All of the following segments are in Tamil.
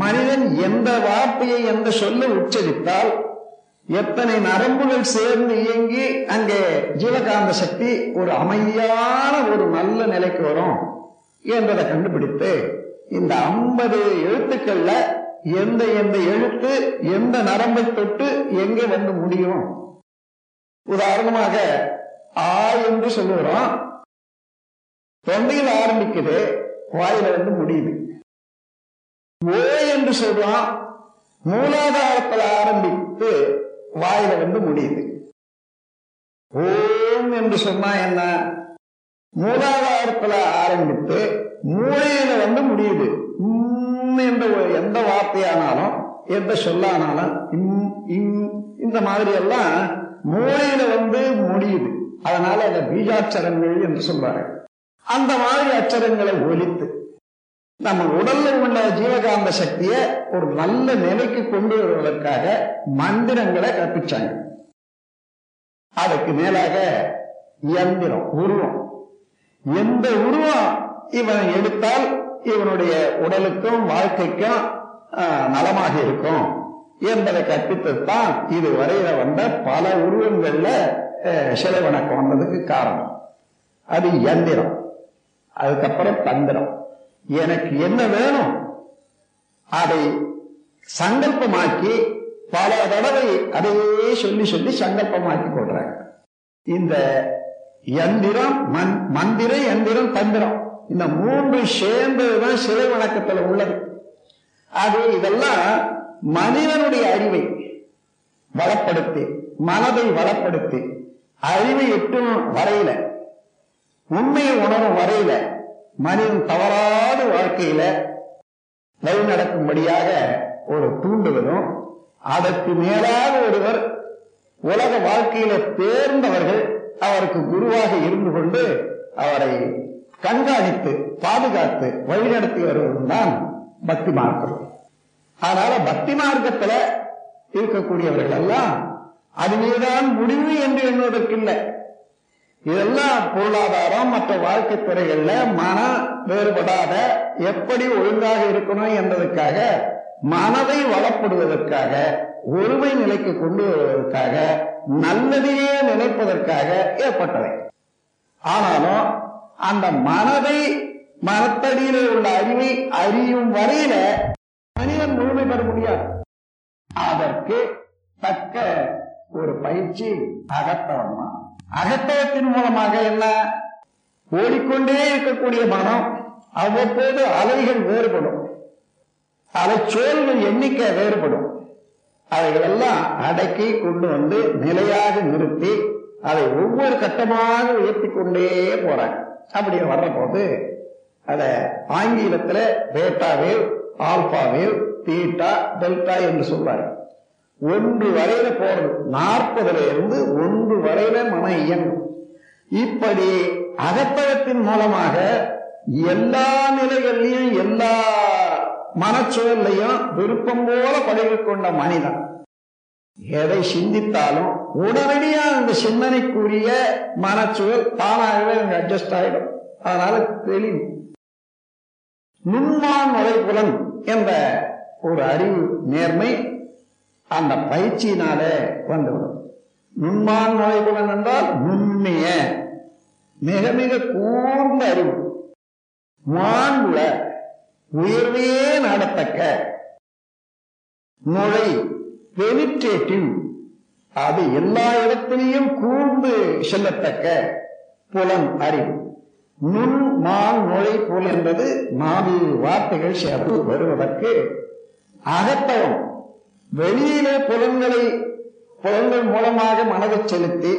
மனிதன் எந்த வார்த்தையை எந்த சொல்ல உச்சரித்தால் எத்தனை நரம்புகள் சேர்ந்து இயங்கி அங்கே ஜீவகாந்த சக்தி ஒரு அமைதியான ஒரு நல்ல நிலைக்கு வரும் என்பதை கண்டுபிடித்து இந்த ஐம்பது எழுத்துக்கள்ல எந்த எந்த எழுத்து எந்த நரம்பை தொட்டு எங்கே வந்து முடியும்? உதாரணமாக ஆ என்று சொல்லுகிறோம். தொண்டையில் ஆரம்பிக்குது வாயில வந்து முடியுது. ஓ என்று சொல்றோம் மூலாதாரத்தில் ஆரம்பித்து வாயில வந்து முடியுது. ஓம் என்று சொன்னா என்ன? மூலாதாரத்துல ஆரம்பித்து மூளையில வந்து முடியுது. என்ற எந்த வார்த்தையானாலும் எந்த சொல்லானாலும் இந்த மாதிரி எல்லாம் மூளையில வந்து முடியுது. அதனால அந்த பீஜாட்சரங்கள் என்று சொல்வாரு அந்த மாதிரி அச்சரங்களை ஒலித்து நம்ம உடல்ல உள்ள ஜீவகாந்த சக்தியை ஒரு நல்ல நிலைக்கு கொண்டு வருவதற்காக மந்திரங்களை கற்பிச்சாங்க. அதுக்கு மேலாக இயந்திரம் உருவம். எந்த உருவம் இவன் எடுத்தால் இவனுடைய உடலுக்கும் வாழ்க்கைக்கும் ஆஹ், நலமாக இருக்கும் என்பதை கற்பித்ததுதான் இது வரையில வந்த பல உருவங்கள்ல ஆஹ், சிலை வணக்கம் வந்ததுக்கு காரணம். அது இயந்திரம். அதுக்கப்புறம் தந்திரம். எனக்கு என்ன வேணும்? அதை சங்கல்பமாக்கி பல தடவை அதையே சொல்லி சொல்லி சங்கல்பமாக்கி கொள்றாங்க இந்த யந்திரம் மண் மந்திரம் யந்திரம் தந்திரம். இந்த மூன்று சேர்ந்ததுதான் சிலை வணக்கத்துல உள்ளது. அது இதெல்லாம் மனிதனுடைய அறிவை வளப்படுத்தி மனதை வளப்படுத்தி அறிவை எட்டும் வரையில உண்மையை உணரும் வரையில மனிதன் தவறாத வாழ்க்கையில வழி நடக்கும்படியாக ஒரு தூண்டுவதும் அதற்கு மேலாக ஒருவர் உலக வாழ்க்கையில தேர்ந்தவர்கள் அவருக்கு குருவாக இருந்து கொண்டு அவரை கண்காணித்து பாதுகாத்து வழிநடத்தி வருவதும் தான் பக்தி மார்க்கம். அதனால பக்தி மார்க்கத்துல இருக்கக்கூடியவர்கள் எல்லாம் அதுவேதான் முடிவு என்று எண்ணுவதற்கில்லை. இதெல்லாம் பொருளாதாரம் மற்ற வாழ்க்கை துறைகள்ல மனம் வேறுபடாத எப்படி ஒழுங்காக இருக்கணும் என்பதற்காக மனதை வளப்படுவதற்காக ஒருமை நிலைக்கு கொண்டு வருவதற்காக நல்லதையே நினைப்பதற்காக ஏற்பட்டவை. ஆனாலும் அந்த மனதை மனத்தடியில் உள்ள அறிவை அறியும் வரையில மனிதன் முழுமை பெற முடியாது. அதற்கு தக்க ஒரு பயிற்சி அகத்தவன்மா அகத்தவத்தின் மூலமாக என்ன? ஓடிக்கொண்டே இருக்கக்கூடிய மனம் அவ்வப்போது அலைகள் வேறுபடும். அலைச்சோல்கள் எண்ணிக்கை வேறுபடும். அவைகளெல்லாம் அடக்கி கொண்டு வந்து நிலையாக நிறுத்தி அதை ஒவ்வொரு கட்டமாக உயர்த்தி கொண்டே போறாங்க. அப்படி வர்ற போது அத ஆங்கிலத்துல பேட்டா வேவ் தீட்டா டெல்டா என்று சொல்வார்கள் ஒன்று வரையில போறது. நாற்பதுல இருந்து ஒன்று வரையில மன இயங்கும். இப்படி அகத்தகத்தின் மூலமாக எல்லா நிலைகள்லையும் எல்லா மனச்சூழல்லையும் விருப்பம் போல பழகி கொண்ட மனிதன். எதை சிந்தித்தாலும் உடனடியா அந்த சிந்தனைக்குரிய மனச்சூழல் தானாகவே அங்க அட்ஜஸ்ட் ஆயிடும். அதனால தெளிவு. நுண்மான் நுழைப்புலன் என்ற ஒரு அறிவு நேர்மை அந்த பயிற்சியினாலே வந்துவிடும். நுண்மான் நுழைப்புலன் என்றால் நுண்ணிய மிக மிக கூர்ந்த அறிவு. மாண்புல உயர்வே நடத்தக்க. நுழை பெனிட்ரேட்டிவ். அது எல்லா இடத்திலையும் கூர்ந்து செல்லத்தக்க புலன் அறிவு. நுண் மான் நுழை புல் என்பது நாலு வார்த்தைகள் சேர்ந்து வருவதற்கு அகத்தவம். வெளியிலே புலன்களை புலன்கள் மூலமாக மனதை செலுத்தி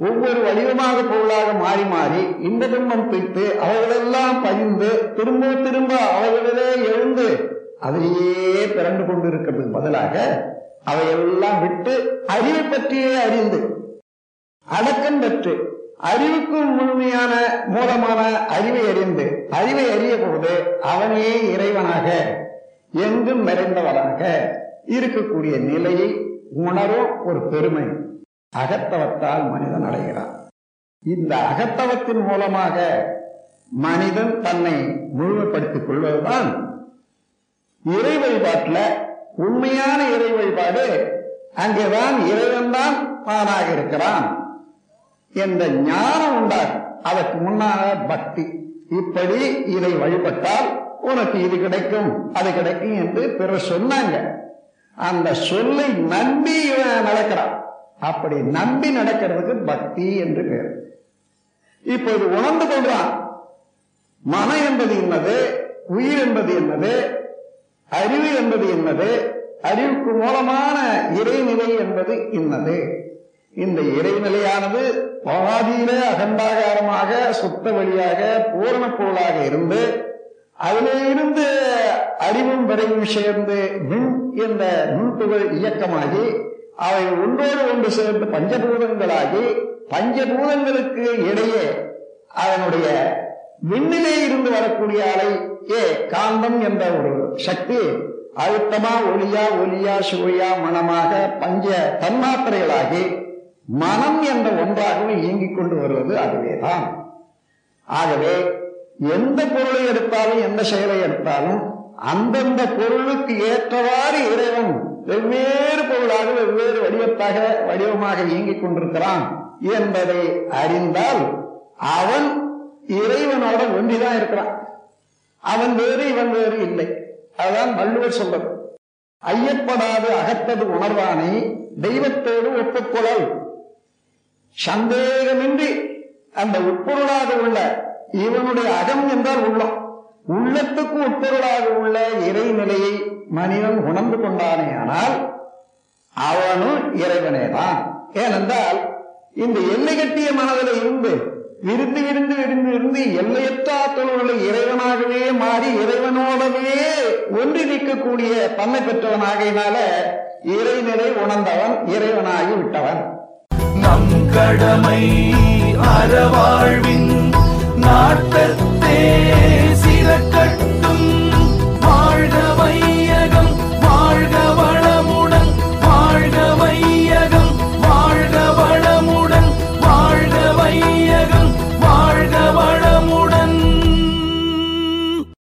ஒவ்வொரு வடிவமாக பொருளாக மாறி மாறி இந்த துன்பம் பிடித்து அவைகளெல்லாம் பதிந்து திரும்ப திரும்ப அவைகளிலே எழுந்து அதிலேயே பிறண்டு கொண்டிருக்கிறதுக்கு பதிலாக அவையெல்லாம் விட்டு அறிவை பற்றியே அறிந்து அடக்கம் பெற்று அறிவுக்கும் முழுமையான மூலமான அறிவை அறிந்து அறிவை அறிய போது அவனே இறைவனாக எங்கும் நிறைந்தவனாக இருக்கக்கூடிய நிலையை உணரும் ஒரு பெருமை. அகத்தவத்தால் மனிதன் அடைகிறான். இந்த அகத்தவத்தின் மூலமாக மனிதன் தன்னை முழுமைப்படுத்திக் கொள்வதுதான் இறை வழிபாட்டில் உண்மையான இறை வழிபாடு. அங்கேதான் இறைவன் தான் இருக்கிறான். என்ற ஞானம் உண்டாகும். அதற்கு முன்னாக பக்தி. இப்படி இதை வழிபட்டால் உனக்கு இது கிடைக்கும் அது கிடைக்கும் என்று பிறர் சொன்னாங்க. அந்த சொல்லை நம்பி நடக்கிறான். அப்படி நம்பி நடக்கிறதுக்கு பக்தி என்று பேர். இப்போது உணர்ந்து கொள்றான். மனம் என்பது என்னது? உயிர் என்பது என்னது? அறிவு என்பது என்னது? அறிவுக்கு மூலமான இறைநிலை என்பது இன்னது இந்த இறைநிலையானது பாதியில அகண்டாகாரமாக சுத்த வழியாக பூரண பொருளாக இருந்து அதிலே இருந்து அறிவும் விரைவும் சேர்ந்து மின் என்ற நுண்புகள் இயக்கமாகி அவை ஒன்றோடு ஒன்று சேர்ந்து பஞ்சபூதங்களாகி பஞ்சபூதங்களுக்கு இடையே அதனுடைய விண்ணிலே இருந்து வரக்கூடிய அலை ஏ காந்தம் என்ற ஒரு சக்தி அழுத்தமா ஒளியா ஒலியா சுவையா மனமாக பஞ்ச தன்மாத்திரைகளாகி மனம் என்ற ஒன்றாகவே இயங்கிக் கொண்டு வருவது அதுவேதான். ஆகவே எந்த பொருளை எடுத்தாலும் எந்த செயலை எடுத்தாலும் அந்தந்த பொருளுக்கு ஏற்றவாறு இறைவன் வெவ்வேறு பொருளாக வெவ்வேறு வடிவத்தாக வடிவமாக இயங்கிக் கொண்டிருக்கிறான் என்பதை அறிந்தால் அவன் இறைவனோட ஒன்றிதான் இருக்கிறான். அவன் வேறு இவன் வேறு இல்லை. அதுதான் வள்ளுவர் சொல்றது. ஐயப்படாது அகத்தது உணர்வானை தெய்வத்தோடு ஒப்புக்கொள்ளல் சந்தேகமின்றி அந்த உட்பொருளாக உள்ள இவனுடைய அகம் என்றால் உள்ளம். உள்ளத்துக்கு உட்பொருளாக உள்ள இறைநிலையை மனிதன் உணர்ந்து கொண்டானே ஆனால் அவனும் இறைவனேதான். ஏனென்றால் இந்த எல்லை கட்டிய மனதில் இருந்து விருந்து விருந்து விருந்து இருந்து எல்லையற்ற ஆற்றல்களை இறைவனாகவே மாறி இறைவனோடவே ஒன்றி நிற்கக்கூடிய தன்மை பெற்றவனாகையினால இறைநிலை உணர்ந்தவன் இறைவனாகி விட்டவன். நம் கடமை அறவாழ்வின் நாட்டத்தே. இலக்கட்டும்